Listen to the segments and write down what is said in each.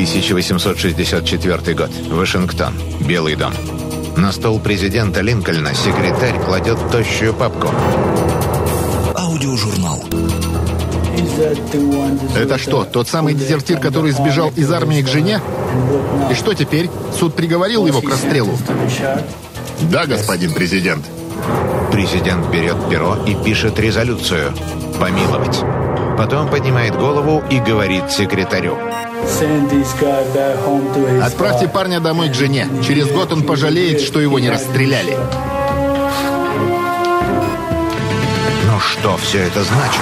1864 год. Вашингтон. Белый дом. На стол президента Линкольна секретарь кладет тощую папку. Аудиожурнал. Это что, тот самый дезертир, который сбежал из армии к жене? И что теперь? Суд приговорил его к расстрелу? Да, господин президент. Президент берет перо и пишет резолюцию. Помиловать. Потом поднимает голову и говорит секретарю. Отправьте парня домой к жене. Через год он пожалеет, что его не расстреляли. Ну что все это значит?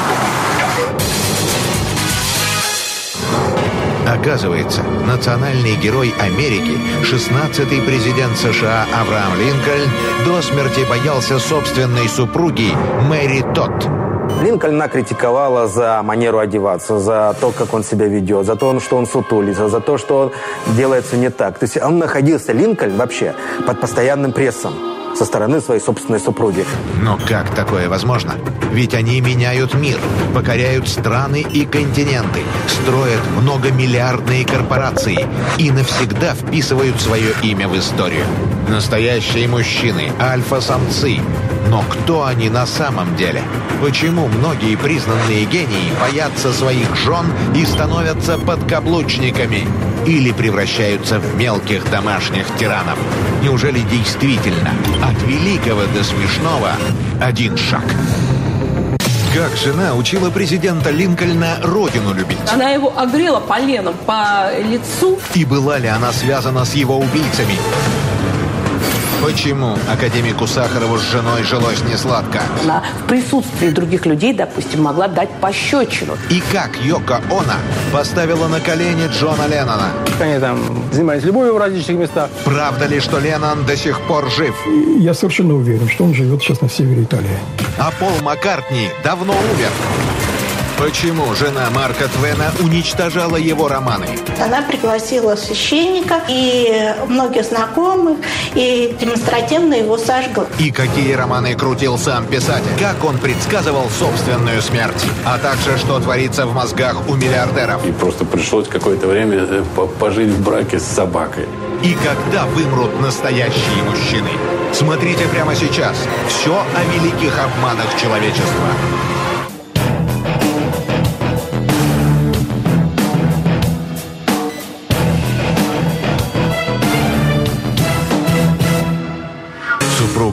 Оказывается, национальный герой Америки, 16-й президент США Авраам Линкольн, до смерти боялся собственной супруги Мэри Тотт. Линкольна критиковала за манеру одеваться, за то, как он себя ведет, за то, что он сутулится, за то, что он делается не так. То есть он находился, Линкольн, вообще под постоянным прессом со стороны своей собственной супруги. Но как такое возможно? Ведь они меняют мир, покоряют страны и континенты, строят многомиллиардные корпорации и навсегда вписывают свое имя в историю. Настоящие мужчины, альфа-самцы. Но кто они на самом деле? Почему многие признанные гении боятся своих жен и становятся подкаблучниками? Или превращаются в мелких домашних тиранов? Неужели действительно от великого до смешного один шаг? Как жена учила президента Линкольна родину любить? Она его огрела поленом по лицу. И была ли она связана с его убийцами? Почему академику Сахарову с женой жилось не сладко? Она в присутствии других людей, допустим, могла дать пощечину. И как Йоко Она поставила на колени Джона Леннона? Они там занимались любовью в различных местах. Правда ли, что Леннон до сих пор жив? Я совершенно уверен, что он живет сейчас на севере Италии. А Пол Маккартни давно умер. Почему жена Марка Твена уничтожала его романы? Она пригласила священника и многих знакомых и демонстративно его сожгла. И какие романы крутил сам писатель? Как он предсказывал собственную смерть? А также, что творится в мозгах у миллиардеров? И просто пришлось какое-то время э, пожить в браке с собакой. И когда вымрут настоящие мужчины? Смотрите прямо сейчас. Все о великих обманах человечества.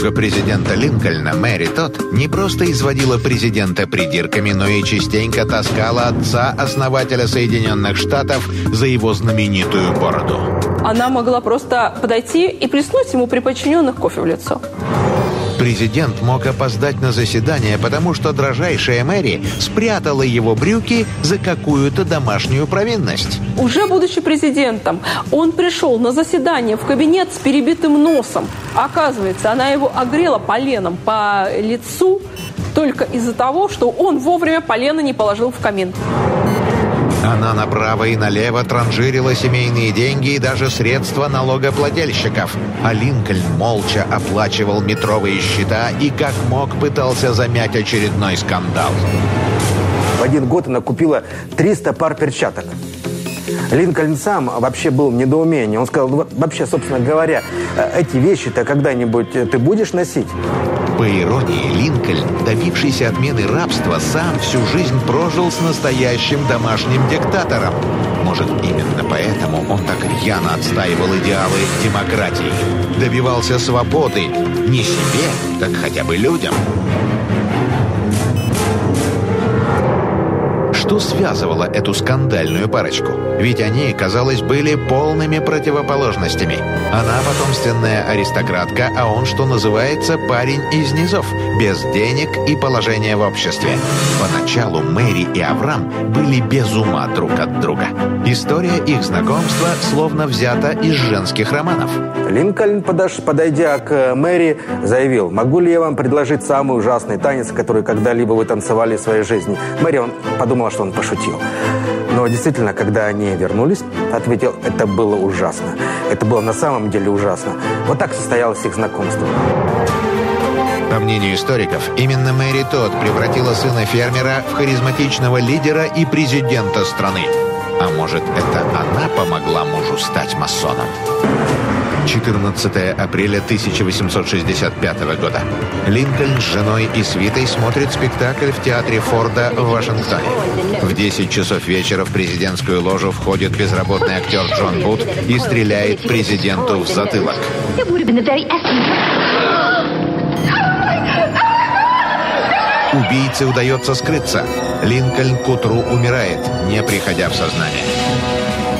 Супруга президента Линкольна, Мэри Тот, не просто изводила президента придирками, но и частенько таскала отца, основателя Соединенных Штатов, за его знаменитую бороду. Она могла просто подойти и плеснуть ему при подчиненных кофе в лицо. Президент мог опоздать на заседание, потому что дрожайшая Мэри спрятала его брюки за какую-то домашнюю провинность. Уже будучи президентом, он пришел на заседание в кабинет с перебитым носом. Оказывается, она его огрела поленом по лицу только из-за того, что он вовремя полено не положил в камин. Она направо и налево транжирила семейные деньги и даже средства налогоплательщиков. А Линкольн молча оплачивал метровые счета и как мог пытался замять очередной скандал. В один год она купила 300 пар перчаток. Линкольн сам вообще был в недоумении. Он сказал, «Ну, вообще, собственно говоря, э, эти вещи-то когда-нибудь ты будешь носить? По иронии, Линкольн, добившийся отмены рабства, сам всю жизнь прожил с настоящим домашним диктатором. Может, именно поэтому он так рьяно отстаивал идеалы демократии. Добивался свободы не себе, так хотя бы людям. Что связывало эту скандальную парочку? Ведь они, казалось, были полными противоположностями. Она потомственная аристократка, а он, что называется, парень из низов, без денег и положения в обществе. Поначалу Мэри и Авраам были без ума друг от друга. История их знакомства словно взята из женских романов. Линкольн, подойдя к Мэри, заявил, могу ли я вам предложить самый ужасный танец, который когда-либо вы танцевали в своей жизни? Мэри, он подумала, что он пошутил. Но действительно, когда они вернулись, ответил, это было ужасно. Это было на самом деле ужасно. Вот так состоялось их знакомство. По мнению историков, именно Мэри Тодд превратила сына фермера в харизматичного лидера и президента страны. А может, это она помогла мужу стать масоном? 14 апреля 1865 года. Линкольн с женой и свитой смотрит спектакль в театре Форда в Вашингтоне. В 10 часов вечера в президентскую ложу входит безработный актер Джон Бут и стреляет президенту в затылок. Убийце удается скрыться. Линкольн к утру умирает, не приходя в сознание.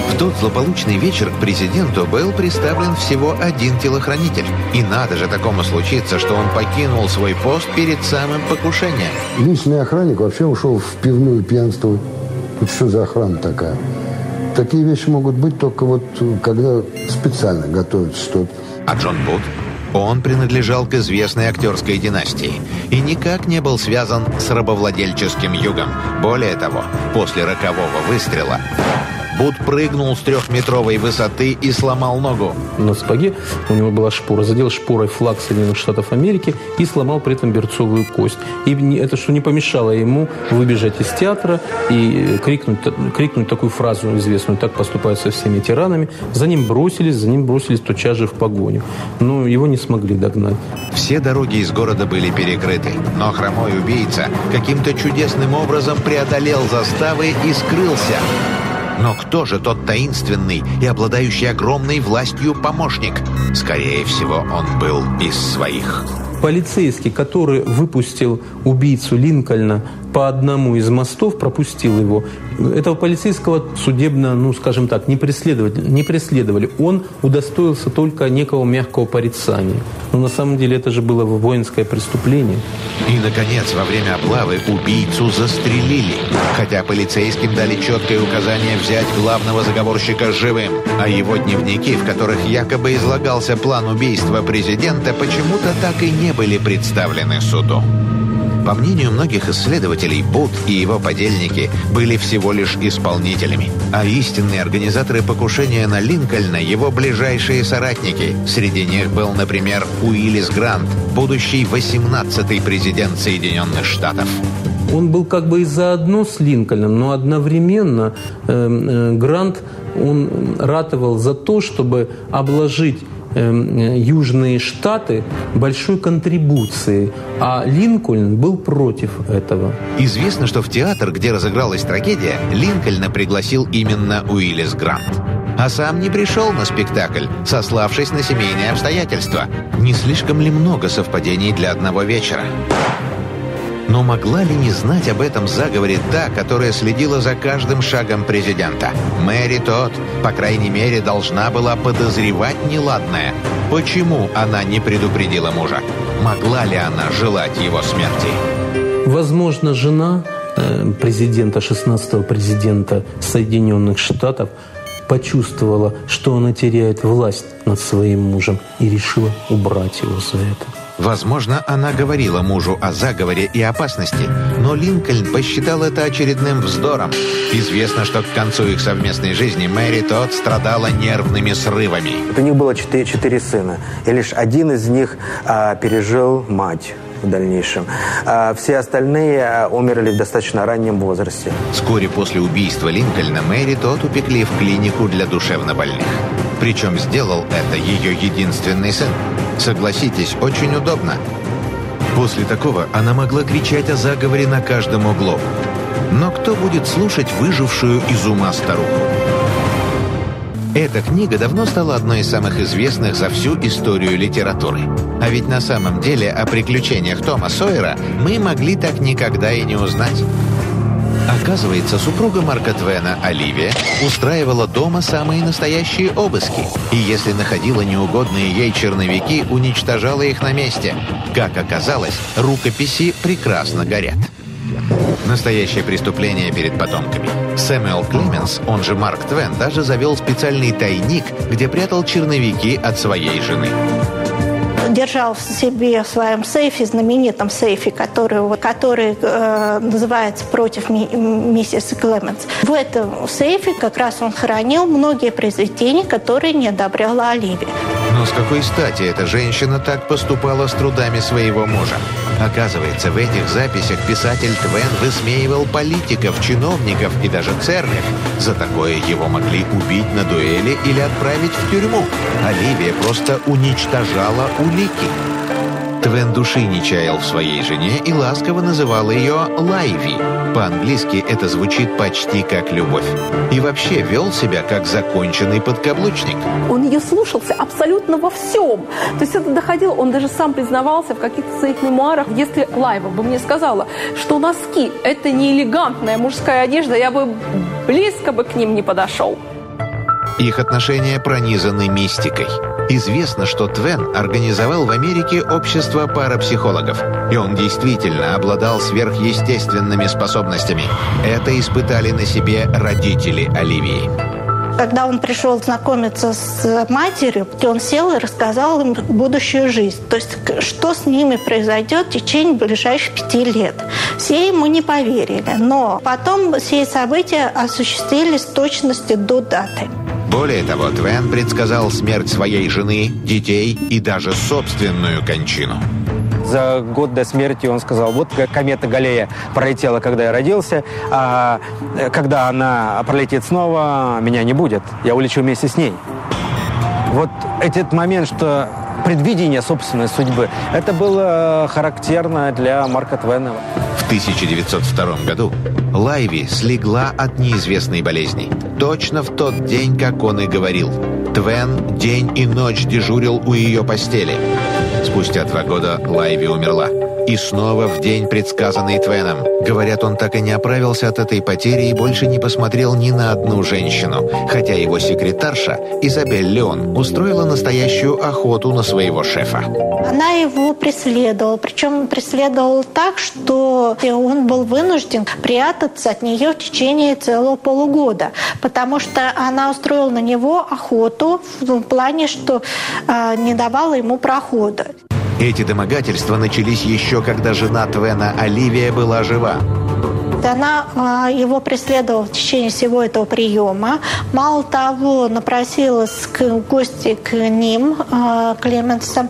В тот злополучный вечер к президенту был представлен всего один телохранитель. И надо же такому случиться, что он покинул свой пост перед самым покушением. Личный охранник вообще ушел в пивную пьянство. Это что за охрана такая? Такие вещи могут быть только вот, когда специально готовится что-то. А Джон Бут? Он принадлежал к известной актерской династии и никак не был связан с рабовладельческим югом. Более того, после рокового выстрела Буд прыгнул с трехметровой высоты и сломал ногу. На сапоге у него была шпора. Задел шпорой флаг Соединенных Штатов Америки и сломал при этом берцовую кость. И это что не помешало ему выбежать из театра и крикнуть, крикнуть такую фразу известную «Так поступают со всеми тиранами». За ним бросились, за ним бросились тотчас же в погоню. Но его не смогли догнать. Все дороги из города были перекрыты. Но хромой убийца каким-то чудесным образом преодолел заставы и скрылся. Но кто же тот таинственный и обладающий огромной властью помощник? Скорее всего, он был из своих. Полицейский, который выпустил убийцу Линкольна по одному из мостов, пропустил его. Этого полицейского судебно, ну, скажем так, не преследовали. Не преследовали. Он удостоился только некого мягкого порицания. Но на самом деле это же было воинское преступление. И, наконец, во время облавы убийцу застрелили. Хотя полицейским дали четкое указание взять главного заговорщика живым. А его дневники, в которых якобы излагался план убийства президента, почему-то так и не были представлены суду. По мнению многих исследователей, Бут и его подельники были всего лишь исполнителями, а истинные организаторы покушения на Линкольна – его ближайшие соратники. Среди них был, например, Уиллис Грант, будущий 18-й президент Соединенных Штатов. Он был как бы и заодно с Линкольном, но одновременно э, э, Грант он ратовал за то, чтобы обложить Южные Штаты большой контрибуцией, а Линкольн был против этого. Известно, что в театр, где разыгралась трагедия, Линкольна пригласил именно Уиллис Грант. А сам не пришел на спектакль, сославшись на семейные обстоятельства. Не слишком ли много совпадений для одного вечера? Но могла ли не знать об этом заговоре та, которая следила за каждым шагом президента? Мэри тот, по крайней мере, должна была подозревать неладное. Почему она не предупредила мужа? Могла ли она желать его смерти? Возможно, жена э, президента, 16-го президента Соединенных Штатов, почувствовала, что она теряет власть над своим мужем и решила убрать его за это. Возможно, она говорила мужу о заговоре и опасности, но Линкольн посчитал это очередным вздором. Известно, что к концу их совместной жизни Мэри Тодд страдала нервными срывами. У них было четыре, четыре сына, и лишь один из них а, пережил мать в дальнейшем. А все остальные а, умерли в достаточно раннем возрасте. Вскоре после убийства Линкольна Мэри тот упекли в клинику для душевнобольных. Причем сделал это ее единственный сын. Согласитесь, очень удобно. После такого она могла кричать о заговоре на каждом углу. Но кто будет слушать выжившую из ума старуху? Эта книга давно стала одной из самых известных за всю историю литературы. А ведь на самом деле о приключениях Тома Сойера мы могли так никогда и не узнать. Оказывается, супруга Марка Твена, Оливия, устраивала дома самые настоящие обыски. И если находила неугодные ей черновики, уничтожала их на месте. Как оказалось, рукописи прекрасно горят. Настоящее преступление перед потомками. Сэмюэл Клеменс, он же Марк Твен, даже завел специальный тайник, где прятал черновики от своей жены держал в себе в своем сейфе, знаменитом сейфе, который, который э, называется «Против миссис Клеменс». В этом сейфе как раз он хранил многие произведения, которые не одобряла Оливия. Но с какой стати эта женщина так поступала с трудами своего мужа? Оказывается, в этих записях писатель Твен высмеивал политиков, чиновников и даже церковь. За такое его могли убить на дуэли или отправить в тюрьму. Оливия просто уничтожала улики. Твен души не чаял в своей жене и ласково называл ее Лайви. По-английски это звучит почти как любовь. И вообще вел себя как законченный подкаблучник. Он ее слушался абсолютно во всем. То есть это доходило, он даже сам признавался в каких-то своих мемуарах. Если Лайва бы мне сказала, что носки – это не элегантная мужская одежда, я бы близко бы к ним не подошел. Их отношения пронизаны мистикой. Известно, что Твен организовал в Америке общество парапсихологов, и он действительно обладал сверхъестественными способностями. Это испытали на себе родители Оливии. Когда он пришел знакомиться с матерью, он сел и рассказал им будущую жизнь. То есть, что с ними произойдет в течение ближайших пяти лет. Все ему не поверили. Но потом все события осуществились в точности до даты. Более того, Твен предсказал смерть своей жены, детей и даже собственную кончину. За год до смерти он сказал, вот комета Галея пролетела, когда я родился, а э, когда она пролетит снова, меня не будет. Я улечу вместе с ней. Вот этот момент, что предвидение собственной судьбы, это было характерно для Марка Твена. В 1902 году Лайви слегла от неизвестной болезни. Точно в тот день, как он и говорил. Твен день и ночь дежурил у ее постели. Спустя два года Лайви умерла. И снова в день, предсказанный Твеном. Говорят, он так и не оправился от этой потери и больше не посмотрел ни на одну женщину. Хотя его секретарша, Изабель Леон, устроила настоящую охоту на своего шефа. Она его преследовала. Причем преследовала так, что он был вынужден прятаться от нее в течение целого полугода. Потому что она устроила на него охоту в плане, что э, не давала ему прохода. Эти домогательства начались еще, когда жена Твена Оливия была жива. Она а, его преследовала в течение всего этого приема. Мало того, напросилась к гости к ним, а, Клеменсам.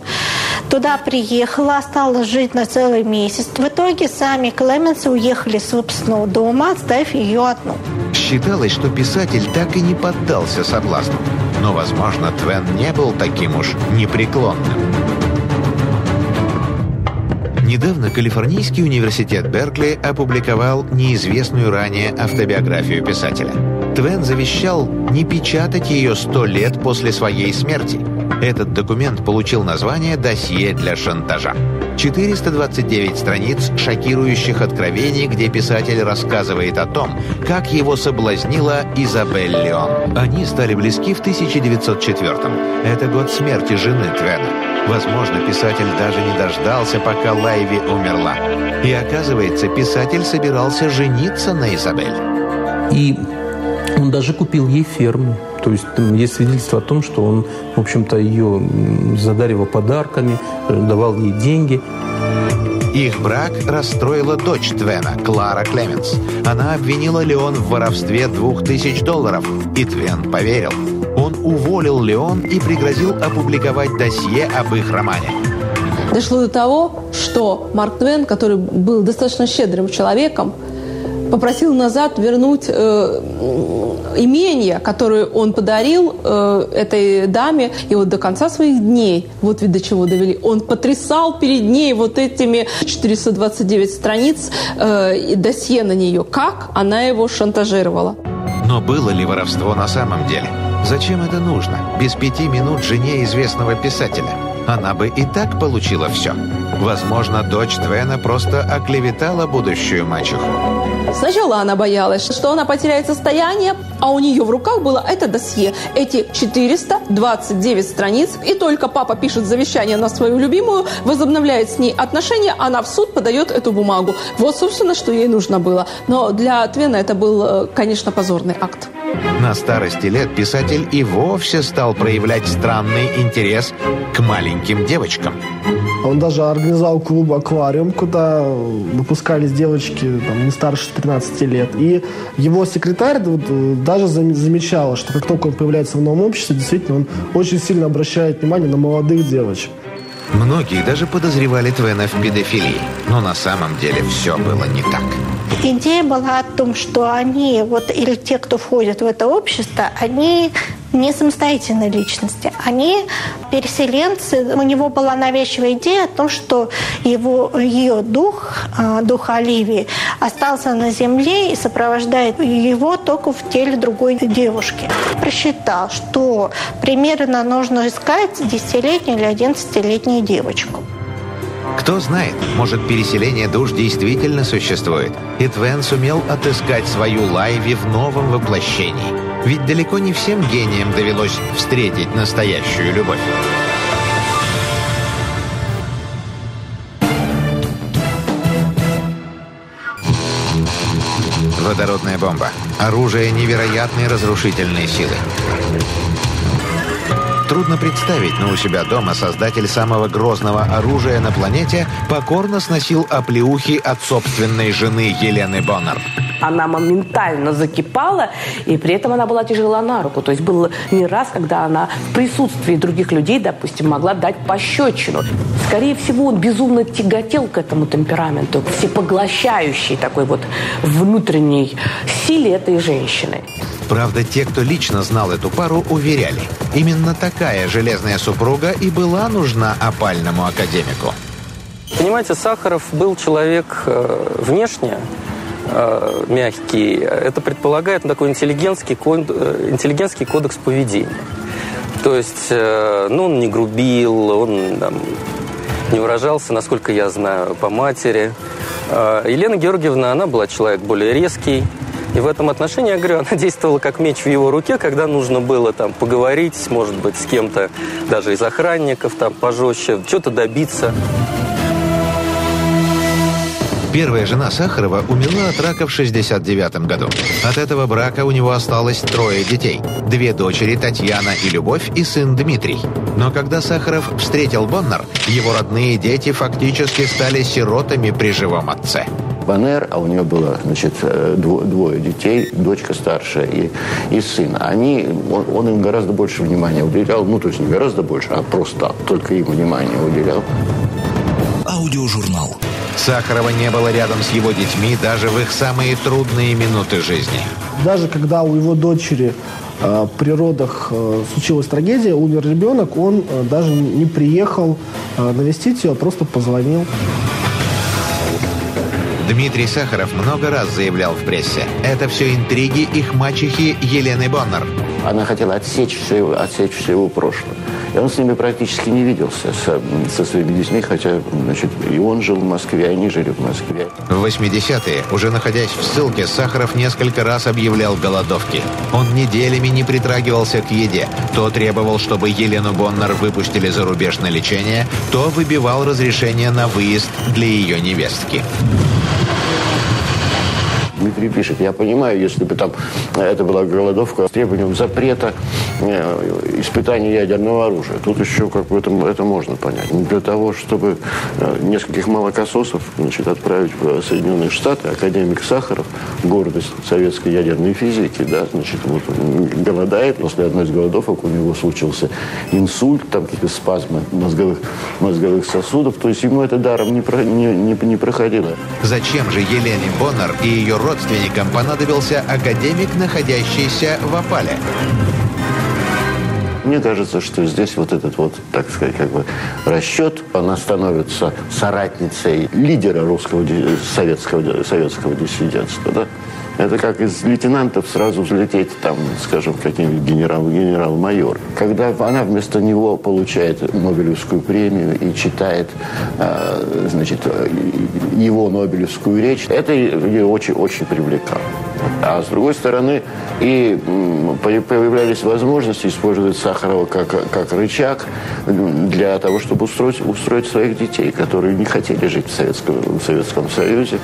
Туда приехала, осталась жить на целый месяц. В итоге сами Клеменсы уехали с собственного дома, оставив ее одну. Считалось, что писатель так и не поддался соблазну. Но, возможно, Твен не был таким уж непреклонным. Недавно Калифорнийский университет Беркли опубликовал неизвестную ранее автобиографию писателя. Твен завещал не печатать ее сто лет после своей смерти. Этот документ получил название «Досье для шантажа». 429 страниц шокирующих откровений, где писатель рассказывает о том, как его соблазнила Изабель Леон. Они стали близки в 1904-м. Это год смерти жены Твена. Возможно, писатель даже не дождался, пока Лайви умерла. И оказывается, писатель собирался жениться на Изабель. И он даже купил ей ферму. То есть там есть свидетельство о том, что он, в общем-то, ее задаривал подарками, давал ей деньги. Их брак расстроила дочь Твена, Клара Клеменс. Она обвинила Леон в воровстве двух тысяч долларов, и Твен поверил. Он уволил Леон и пригрозил опубликовать досье об их романе. Дошло до того, что Марк Твен, который был достаточно щедрым человеком, попросил назад вернуть э, имение, которое он подарил э, этой даме, и вот до конца своих дней, вот ведь до чего довели, он потрясал перед ней вот этими 429 страниц э, досье на нее, как она его шантажировала. Но было ли воровство на самом деле? Зачем это нужно? Без пяти минут жене известного писателя. Она бы и так получила все. Возможно, дочь Твена просто оклеветала будущую мачеху. Сначала она боялась, что она потеряет состояние, а у нее в руках было это досье, эти 429 страниц, и только папа пишет завещание на свою любимую, возобновляет с ней отношения, она в суд подает эту бумагу. Вот, собственно, что ей нужно было. Но для Твена это был, э, конечно, позорный акт. На старости лет писатель и вовсе стал проявлять странный интерес к маленьким девочкам. Он даже организовал клуб «Аквариум», куда выпускались девочки там, не старше 13 лет. И его секретарь даже замечала, что как только он появляется в новом обществе, действительно, он очень сильно обращает внимание на молодых девочек. Многие даже подозревали Твена в педофилии, но на самом деле все было не так. Идея была о том, что они, вот, или те, кто входит в это общество, они не самостоятельные личности. Они переселенцы. У него была навязчивая идея о том, что его, ее дух, а, дух Оливии, остался на земле и сопровождает его только в теле другой девушки. Просчитал, что примерно нужно искать 10-летнюю или 11-летнюю девочку. Кто знает, может переселение душ действительно существует, и Твен сумел отыскать свою Лайви в новом воплощении. Ведь далеко не всем гениям довелось встретить настоящую любовь. Водородная бомба. Оружие невероятной разрушительной силы. Трудно представить, но у себя дома создатель самого грозного оружия на планете покорно сносил оплеухи от собственной жены Елены Боннер. Она моментально закипала, и при этом она была тяжела на руку. То есть было не раз, когда она в присутствии других людей, допустим, могла дать пощечину. Скорее всего, он безумно тяготел к этому темпераменту, всепоглощающей такой вот внутренней силе этой женщины. Правда, те, кто лично знал эту пару, уверяли, именно такая железная супруга и была нужна опальному академику. Понимаете, Сахаров был человек э, внешне э, мягкий. Это предполагает такой интеллигентский, э, интеллигентский кодекс поведения. То есть, э, ну, он не грубил, он там, не выражался, насколько я знаю, по матери. Э, Елена Георгиевна, она была человек более резкий, и в этом отношении, я говорю, она действовала как меч в его руке, когда нужно было там поговорить, может быть, с кем-то, даже из охранников там пожестче, что-то добиться. Первая жена Сахарова умерла от рака в 69 году. От этого брака у него осталось трое детей. Две дочери Татьяна и Любовь и сын Дмитрий. Но когда Сахаров встретил Боннер, его родные дети фактически стали сиротами при живом отце. Банер, а у нее было значит, э, двое детей, дочка старшая и, и сын. Они, он, он им гораздо больше внимания уделял, ну, то есть не гораздо больше, а просто только им внимание уделял. Аудиожурнал. Сахарова не было рядом с его детьми даже в их самые трудные минуты жизни. Даже когда у его дочери э, при родах э, случилась трагедия, умер ребенок, он э, даже не приехал э, навестить ее, а просто позвонил. Дмитрий Сахаров много раз заявлял в прессе. Это все интриги их мачехи Елены Боннер. Она хотела отсечь все, отсечь все его прошлое. И он с ними практически не виделся со, со своими детьми, хотя значит, и он жил в Москве, и они жили в Москве. В 80-е, уже находясь в ссылке, Сахаров несколько раз объявлял голодовки. Он неделями не притрагивался к еде. То требовал, чтобы Елену Боннер выпустили за рубеж на лечение, то выбивал разрешение на выезд для ее невестки. Дмитрий пишет, я понимаю, если бы там это была голодовка с требованием запрета э, испытания ядерного оружия. Тут еще как бы это, это можно понять. Не для того, чтобы э, нескольких молокососов значит, отправить в Соединенные Штаты, академик Сахаров, гордость советской ядерной физики, да, значит, вот голодает, после одной из голодовок у него случился инсульт, там какие-то спазмы мозговых, мозговых сосудов, то есть ему это даром не, про, не, не, не проходило. Зачем же Елене Боннер и ее родственникам понадобился академик, находящийся в опале. Мне кажется, что здесь вот этот вот, так сказать, как бы расчет, она становится соратницей лидера русского советского, советского диссидентства, да? Это как из лейтенантов сразу взлететь, там, скажем, каким-нибудь генерал, генерал-майор. Когда она вместо него получает Нобелевскую премию и читает, э, значит, его Нобелевскую речь, это ее очень-очень привлекало. А с другой стороны, и появлялись возможности использовать Сахарова как, как рычаг для того, чтобы устроить, устроить своих детей, которые не хотели жить в Советском, в Советском Союзе.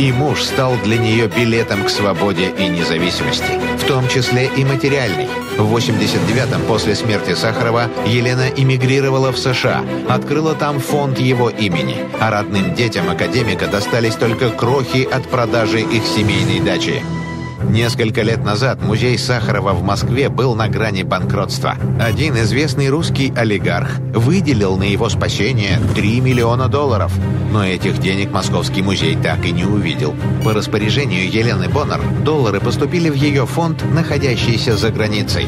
И муж стал для нее билетом к свободе и независимости, в том числе и материальной. В 89-м, после смерти Сахарова, Елена эмигрировала в США, открыла там фонд его имени, а родным детям академика достались только крохи от продажи их семейной дачи. Несколько лет назад музей Сахарова в Москве был на грани банкротства. Один известный русский олигарх выделил на его спасение 3 миллиона долларов. Но этих денег Московский музей так и не увидел. По распоряжению Елены Боннер доллары поступили в ее фонд, находящийся за границей.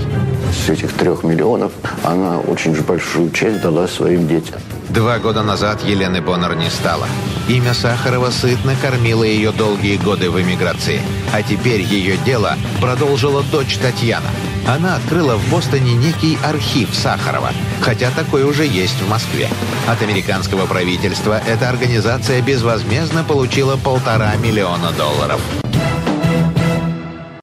С этих трех миллионов она очень же большую часть дала своим детям. Два года назад Елены Боннер не стало. Имя Сахарова сытно кормило ее долгие годы в эмиграции. А теперь ее дело продолжила дочь Татьяна. Она открыла в Бостоне некий архив Сахарова, хотя такой уже есть в Москве. От американского правительства эта организация безвозмездно получила полтора миллиона долларов.